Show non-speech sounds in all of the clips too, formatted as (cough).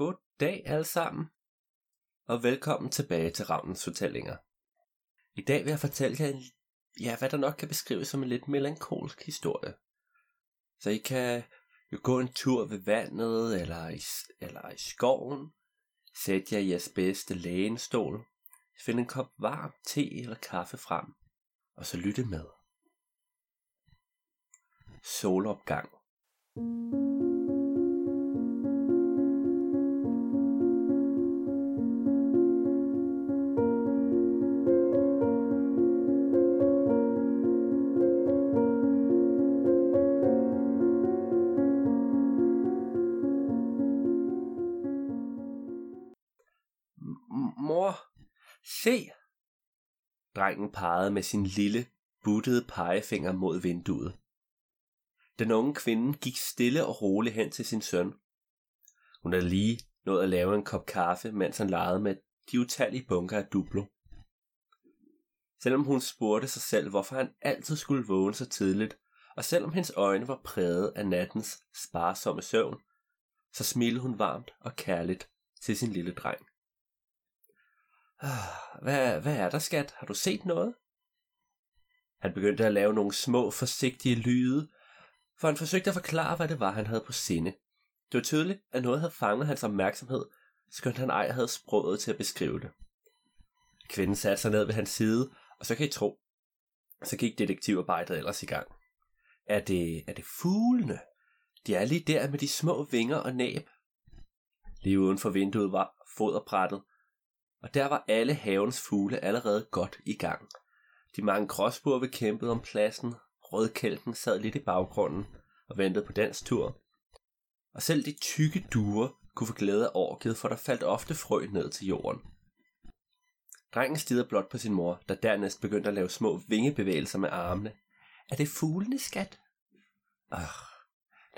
God dag alle sammen, og velkommen tilbage til Ravnens Fortællinger. I dag vil jeg fortælle jer, en, ja, hvad der nok kan beskrives som en lidt melankolsk historie. Så I kan jo gå en tur ved vandet, eller i, eller i skoven, sætte jer i jeres bedste lænestol, finde en kop varm te eller kaffe frem, og så lytte med. Solopgang. Mor, Drengen pegede med sin lille, buttede pegefinger mod vinduet. Den unge kvinde gik stille og roligt hen til sin søn. Hun havde lige nået at lave en kop kaffe, mens han legede med de utallige bunker af duplo. Selvom hun spurgte sig selv, hvorfor han altid skulle vågne så tidligt, og selvom hendes øjne var præget af nattens sparsomme søvn, så smilede hun varmt og kærligt til sin lille dreng. (sighs) Hvad, hvad er der, skat? Har du set noget? Han begyndte at lave nogle små, forsigtige lyde, for han forsøgte at forklare, hvad det var, han havde på sinde. Det var tydeligt, at noget havde fanget hans opmærksomhed, skønt han ej havde sproget til at beskrive det. Kvinden satte sig ned ved hans side, og så kan I tro, så gik detektivarbejdet ellers i gang. Er det, er det fuglene? De er lige der med de små vinger og næb. Lige uden for vinduet var foderbrættet, og der var alle havens fugle allerede godt i gang. De mange gråsburve kæmpede om pladsen, rødkælken sad lidt i baggrunden og ventede på dansk tur. Og selv de tykke duer kunne få glæde af orket, for der faldt ofte frø ned til jorden. Drengen stirrede blot på sin mor, der dernæst begyndte at lave små vingebevægelser med armene. Er det fuglene, skat? Ah,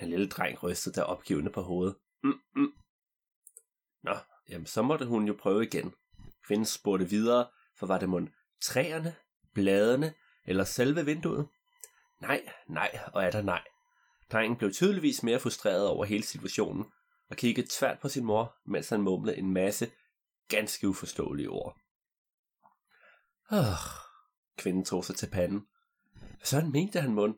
den lille dreng rystede der opgivende på hovedet. Mm, mm. Nå, jamen så måtte hun jo prøve igen. Kvinden spurgte videre, for var det mon træerne, bladene eller selve vinduet? Nej, nej og er der nej. Drengen blev tydeligvis mere frustreret over hele situationen og kiggede tvært på sin mor, mens han mumlede en masse ganske uforståelige ord. Øh, kvinden tog sig til panden. Sådan mente han mund.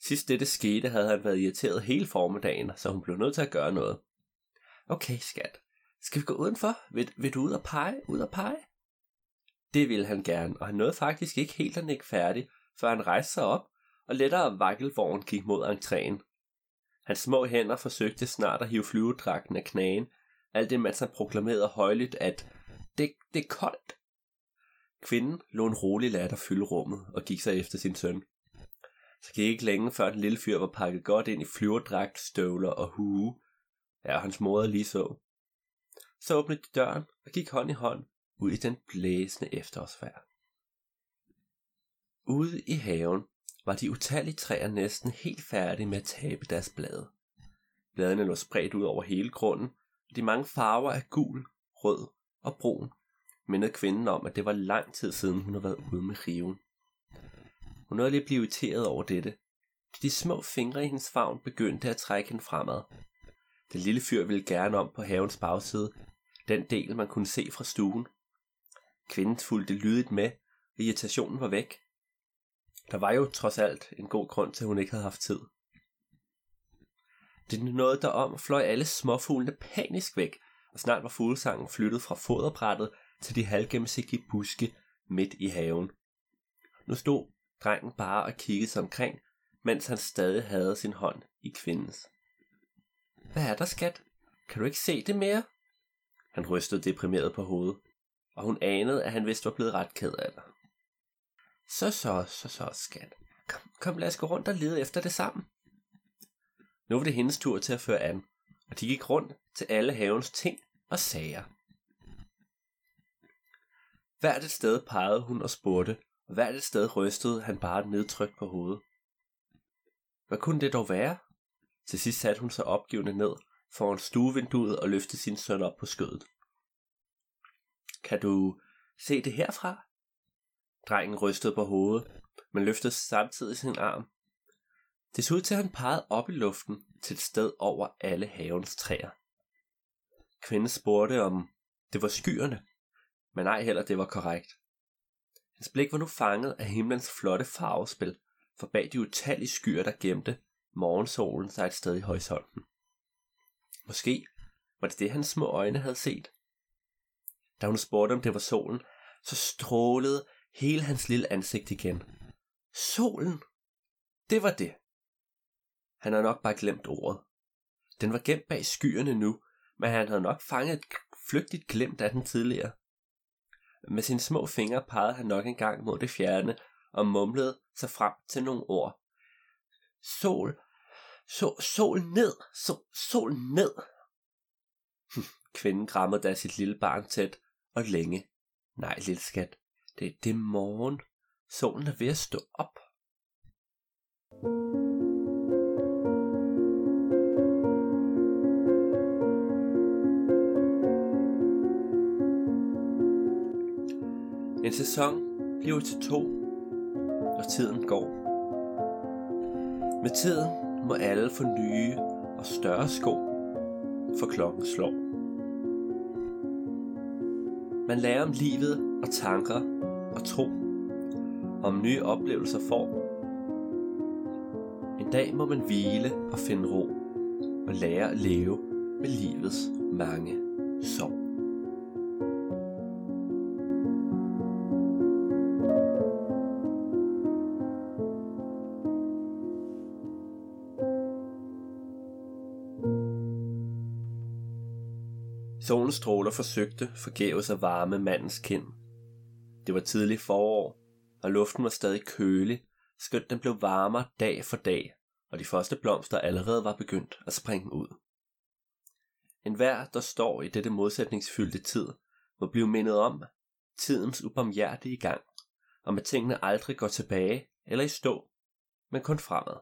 Sidst dette skete, havde han været irriteret hele formiddagen, så hun blev nødt til at gøre noget. Okay, skat. Skal vi gå udenfor? Vil, vil du ud og pege? Ud og pege? Det ville han gerne, og han nåede faktisk ikke helt at nikke færdig, før han rejste sig op, og lettere vakkelvogn gik mod entréen. Hans små hænder forsøgte snart at hive flyvedragten af knagen, alt det mens han proklamerede højligt, at det, det er koldt. Kvinden lå en rolig latter fylde rummet og gik sig efter sin søn. Så gik ikke længe før den lille fyr var pakket godt ind i flyverdragt, støvler og hue. Ja, hans mor lige så. Så åbnede de døren og gik hånd i hånd ud i den blæsende efterårsvejr. Ude i haven var de utallige træer næsten helt færdige med at tabe deres blade. Bladene lå spredt ud over hele grunden, og de mange farver af gul, rød og brun mindede kvinden om, at det var lang tid siden, hun havde været ude med riven. Hun nåede lige at blive irriteret over dette. De små fingre i hendes favn begyndte at trække hende fremad. Den lille fyr ville gerne om på havens bagside, den del man kunne se fra stuen. Kvinden fulgte lydigt med, og irritationen var væk. Der var jo trods alt en god grund til, at hun ikke havde haft tid. Det nåede derom og fløj alle småfuglene panisk væk, og snart var fuglesangen flyttet fra foderbrættet til de halvgennemsigtige buske midt i haven. Nu stod drengen bare og kiggede sig omkring, mens han stadig havde sin hånd i kvindens. Hvad er der, skat? Kan du ikke se det mere? Han rystede deprimeret på hovedet, og hun anede, at han vist var blevet ret ked af det. Så så, så så, skat. Kom, kom lad os gå rundt og lede efter det sammen. Nu var det hendes tur til at føre an, og de gik rundt til alle havens ting og sager. Hvert et sted pegede hun og spurgte, og hvert et sted rystede han bare nedtrykt på hovedet. Hvad kunne det dog være? Til sidst satte hun sig opgivende ned foran stuevinduet og løftede sin søn op på skødet. Kan du se det herfra? Drengen rystede på hovedet, men løftede samtidig sin arm. Det så ud til, at han pegede op i luften til et sted over alle havens træer. Kvinden spurgte, om det var skyerne, men nej heller det var korrekt. Hans blik var nu fanget af himlens flotte farvespil, for bag de utallige skyer, der gemte morgensolen sig et sted i horisonten. Måske var det det, hans små øjne havde set. Da hun spurgte, om det var solen, så strålede hele hans lille ansigt igen. Solen! Det var det. Han havde nok bare glemt ordet. Den var gemt bag skyerne nu, men han havde nok fanget et flygtigt glemt af den tidligere. Med sine små fingre pegede han nok engang mod det fjerne og mumlede sig frem til nogle ord. Sol, sol, sol ned, sol, sol ned. (laughs) Kvinden krammede da sit lille barn tæt og længe. Nej, lille skat, det, det er morgen. Solen er ved at stå op. En sæson bliver til to, og tiden går. Med tiden må alle få nye og større sko, for klokken slår. Man lærer om livet og tanker og tro, om nye oplevelser får. En dag må man hvile og finde ro, og lære at leve med livets mange sorg. Solens stråler forsøgte forgæves at varme mandens kind. Det var tidlig forår, og luften var stadig kølig, skønt den blev varmere dag for dag, og de første blomster allerede var begyndt at springe ud. En hver, der står i dette modsætningsfyldte tid, må blive mindet om tidens ubarmhjertige gang, og at tingene aldrig går tilbage eller i stå, men kun fremad.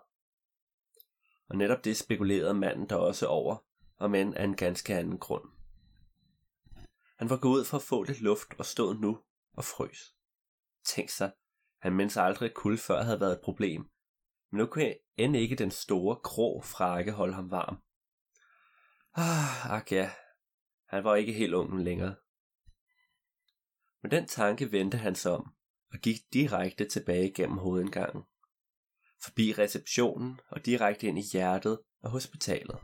Og netop det spekulerede manden der også over, og men af en ganske anden grund. Han var gået ud for at få lidt luft og stod nu og frøs. Tænk sig, han mens aldrig kul før havde været et problem. Men nu kunne end ikke den store, grå frakke holde ham varm. Ah, ak ja, han var ikke helt ungen længere. Men den tanke vendte han sig om, og gik direkte tilbage gennem hovedindgangen. Forbi receptionen og direkte ind i hjertet af hospitalet.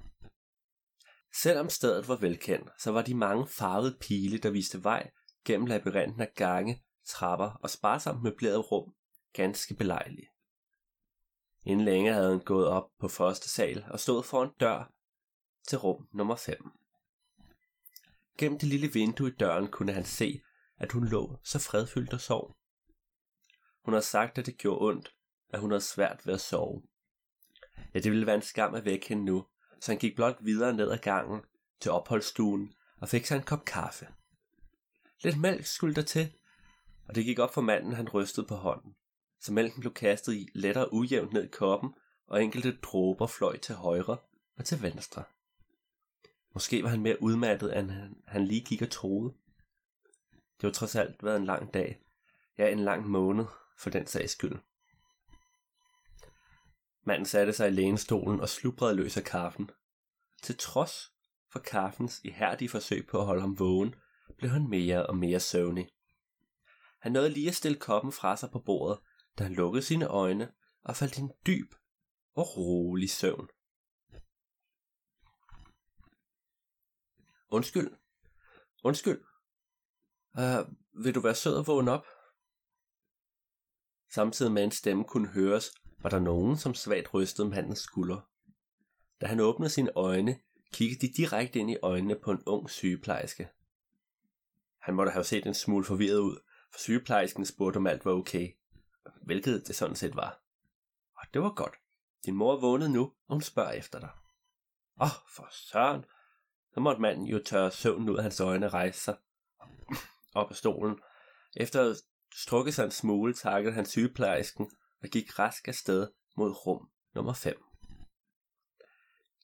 Selvom stedet var velkendt, så var de mange farvede pile, der viste vej gennem labyrinten af gange, trapper og sparsomt møblerede rum, ganske belejlige. Inden længe havde han gået op på første sal og stod foran dør til rum nummer 5. Gennem det lille vindue i døren kunne han se, at hun lå så fredfyldt og sov. Hun havde sagt, at det gjorde ondt, at hun havde svært ved at sove. Ja, det ville være en skam at vække hende nu, så han gik blot videre ned ad gangen til opholdsstuen og fik sig en kop kaffe. Lidt mælk skulle der til, og det gik op for manden, han rystede på hånden, så mælken blev kastet i lettere ujævnt ned i koppen, og enkelte dråber fløj til højre og til venstre. Måske var han mere udmattet, end han, lige gik og troede. Det var trods alt været en lang dag, ja en lang måned for den sags skyld. Manden satte sig i lænestolen og slubrede løs af kaffen. Til trods for kaffens ihærdige forsøg på at holde ham vågen, blev han mere og mere søvnig. Han nåede lige at stille koppen fra sig på bordet, da han lukkede sine øjne og faldt i en dyb og rolig søvn. Undskyld. Undskyld. Uh, vil du være sød og vågne op? Samtidig med en stemme kunne høres var der nogen, som svagt rystede mandens skulder. Da han åbnede sine øjne, kiggede de direkte ind i øjnene på en ung sygeplejerske. Han måtte have set en smule forvirret ud, for sygeplejersken spurgte om alt var okay, hvilket det sådan set var. Og det var godt. Din mor er vågnet nu, og hun spørger efter dig. Åh, oh, for søren. Så måtte manden jo tørre søvnen ud af hans øjne og rejse sig op af stolen. Efter at strukket sig en smule, takkede han sygeplejersken og gik rask afsted mod rum nummer 5.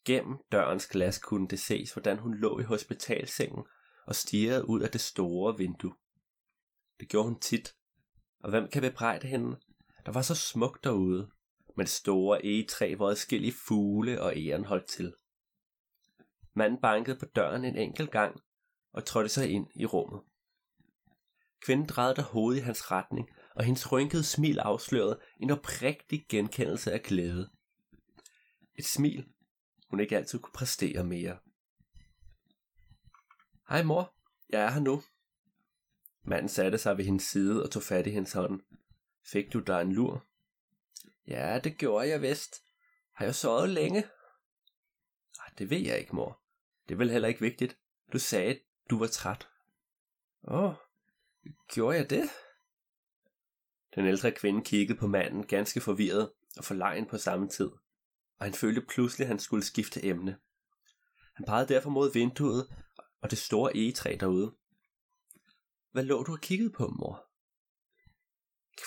Gennem dørens glas kunne det ses, hvordan hun lå i hospitalsengen og stirrede ud af det store vindue. Det gjorde hun tit, og hvem kan bebrejde hende? Der var så smukt derude, med det store egetræ, hvor adskillige fugle og æren holdt til. Manden bankede på døren en enkelt gang og trådte sig ind i rummet. Kvinden drejede der hovedet i hans retning, og hendes rynkede smil afslørede en oprigtig genkendelse af glæde. Et smil, hun ikke altid kunne præstere mere. Hej mor, jeg er her nu. Manden satte sig ved hendes side og tog fat i hendes hånd. Fik du dig en lur? Ja, det gjorde jeg vist. Har jeg sovet længe? Ah, det ved jeg ikke, mor. Det er vel heller ikke vigtigt. Du sagde, du var træt. Åh, oh, gjorde jeg det? Den ældre kvinde kiggede på manden ganske forvirret og forlegen på samme tid, og han følte pludselig, at han skulle skifte emne. Han pegede derfor mod vinduet og det store egetræ derude. Hvad lå du og kiggede på, mor?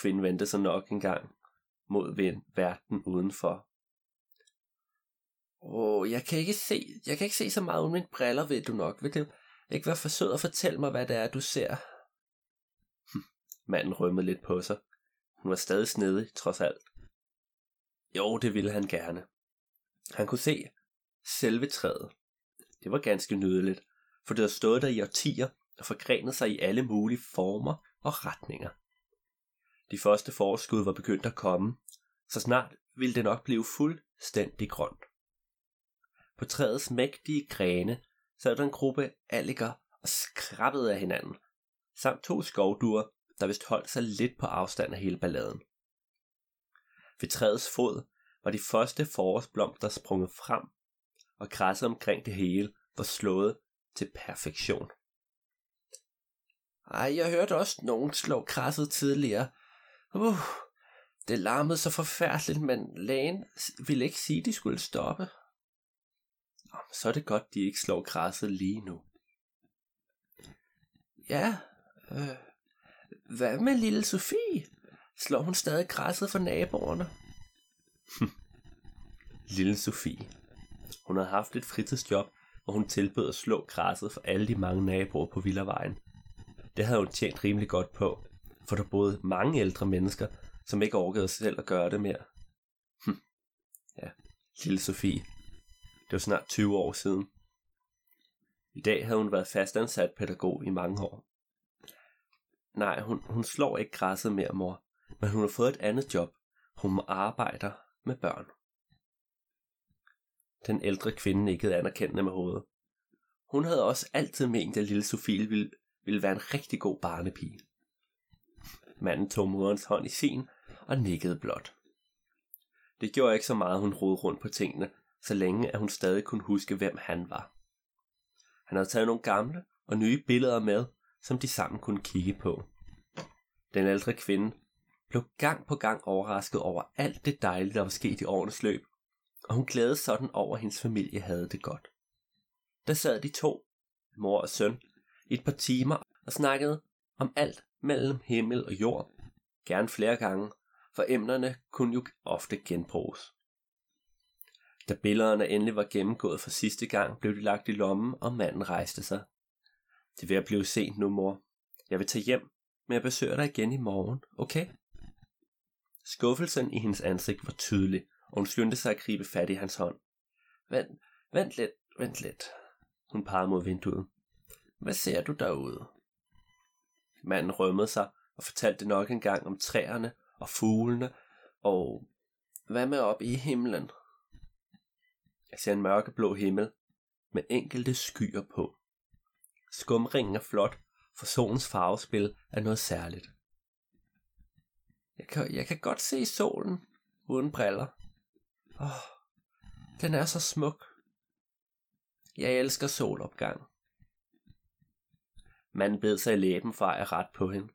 Kvinden vendte sig nok en gang mod verden udenfor. Åh, oh, jeg kan ikke se, jeg kan ikke se så meget uden mine briller, ved du nok. Vil det ikke være for sød at fortælle mig, hvad det er, du ser? Hm, (laughs) manden rømmede lidt på sig. Hun var stadig snedig, trods alt. Jo, det ville han gerne. Han kunne se selve træet. Det var ganske nydeligt, for det havde stået der i årtier og forgrenet sig i alle mulige former og retninger. De første forskud var begyndt at komme, så snart ville det nok blive fuldstændig grønt. På træets mægtige grene sad der en gruppe alliger og skrabbede af hinanden, samt to skovduer, der vist holdt sig lidt på afstand af hele balladen. Ved træets fod var de første forårsblomster sprunget frem, og græsset omkring det hele var slået til perfektion. Ej, jeg hørte også nogen slå græsset tidligere. Uh, det larmede så forfærdeligt, men lægen ville ikke sige, at de skulle stoppe. Så er det godt, de ikke slår græsset lige nu. Ja, øh, hvad med lille Sofie? Slår hun stadig græsset for naboerne? (laughs) lille Sofie. Hun havde haft et fritidsjob, hvor hun tilbød at slå græsset for alle de mange naboer på Villavejen. Det havde hun tjent rimelig godt på, for der boede mange ældre mennesker, som ikke orkede selv at gøre det mere. Hm. Ja, lille Sofie. Det var snart 20 år siden. I dag havde hun været fastansat pædagog i mange år. Nej, hun, hun slår ikke græsset mere, mor, men hun har fået et andet job. Hun arbejder med børn. Den ældre kvinde nikkede anerkendende med hovedet. Hun havde også altid ment, at lille Sofie ville, ville være en rigtig god barnepige. Manden tog moderens hånd i sin og nikkede blot. Det gjorde ikke så meget, hun rodede rundt på tingene, så længe at hun stadig kunne huske, hvem han var. Han havde taget nogle gamle og nye billeder med, som de sammen kunne kigge på. Den ældre kvinde blev gang på gang overrasket over alt det dejlige, der var sket i årenes løb, og hun glædede sådan over, at hendes familie havde det godt. Der sad de to, mor og søn, i et par timer og snakkede om alt mellem himmel og jord, gerne flere gange, for emnerne kunne jo ofte genbruges. Da billederne endelig var gennemgået for sidste gang, blev de lagt i lommen, og manden rejste sig. Det vil at blive sent nu, mor. Jeg vil tage hjem, men jeg besøger dig igen i morgen, okay? Skuffelsen i hendes ansigt var tydelig, og hun skyndte sig at gribe fat i hans hånd. Vent, vent lidt, vent lidt. Hun pegede mod vinduet. Hvad ser du derude? Manden rømmede sig og fortalte nok en gang om træerne og fuglene, og hvad med op i himlen? Jeg ser en mørkeblå himmel med enkelte skyer på. Skumringen er flot, for solens farvespil er noget særligt. Jeg kan, jeg kan godt se solen uden briller. Åh, oh, den er så smuk. Jeg elsker solopgang. Manden bed sig i læben for at ret på hende.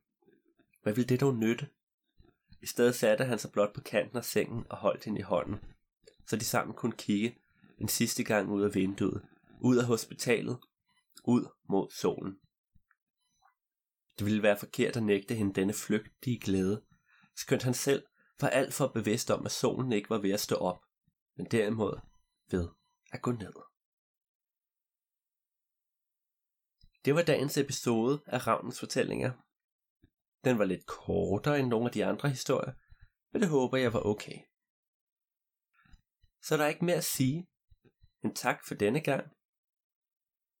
Hvad ville det dog nytte? I stedet satte han sig blot på kanten af sengen og holdt hende i hånden, så de sammen kunne kigge en sidste gang ud af vinduet, ud af hospitalet, ud mod solen. Det ville være forkert at nægte hende denne flygtige glæde, skønt han selv var alt for bevidst om, at solen ikke var ved at stå op, men derimod ved at gå ned. Det var dagens episode af Ravnens fortællinger. Den var lidt kortere end nogle af de andre historier, men det håber jeg var okay. Så der er ikke mere at sige, men tak for denne gang,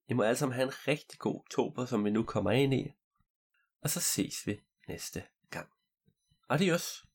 i må alle sammen have en rigtig god oktober, som vi nu kommer ind i. Og så ses vi næste gang. Adios.